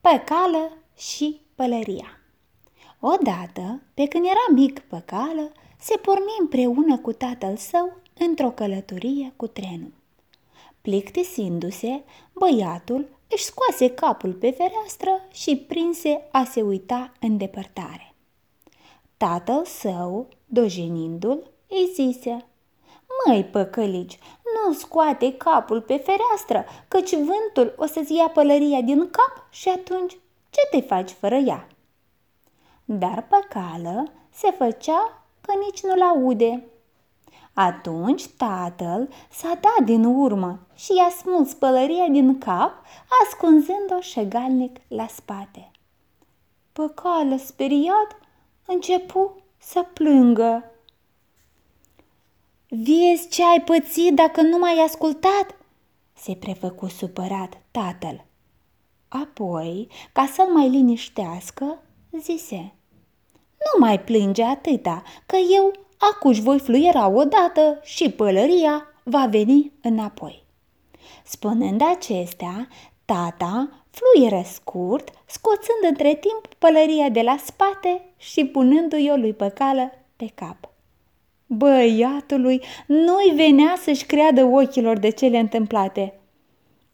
Păcală și pălăria Odată, pe când era mic păcală, se porni împreună cu tatăl său într-o călătorie cu trenul. Plictisindu-se, băiatul își scoase capul pe fereastră și prinse a se uita în depărtare. Tatăl său, dojenindu-l, îi zise, Măi, păcălici, nu scoate capul pe fereastră, căci vântul o să-ți ia pălăria din cap și atunci ce te faci fără ea? Dar păcală se făcea că nici nu-l aude. Atunci tatăl s-a dat din urmă și i-a smuls pălăria din cap, ascunzând-o șegalnic la spate. Păcală, speriat, începu să plângă. Vezi ce ai pățit dacă nu m-ai ascultat?" se prefăcu supărat tatăl. Apoi, ca să-l mai liniștească, zise, Nu mai plânge atâta, că eu acuși voi fluiera odată și pălăria va veni înapoi. Spunând acestea, tata fluieră scurt, scoțând între timp pălăria de la spate și punându-i-o lui păcală pe cap. Băiatului nu-i venea să-și creadă ochilor de cele întâmplate.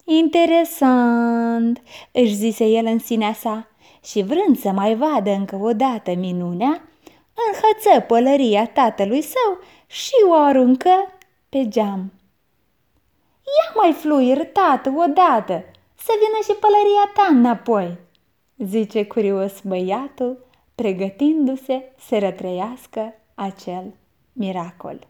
Interesant, își zise el în sinea sa și vrând să mai vadă încă o dată minunea, înhăță pălăria tatălui său și o aruncă pe geam. Ia mai fluier, tată, odată, să vină și pălăria ta înapoi, zice curios băiatul, pregătindu-se să rătrăiască acel miracol.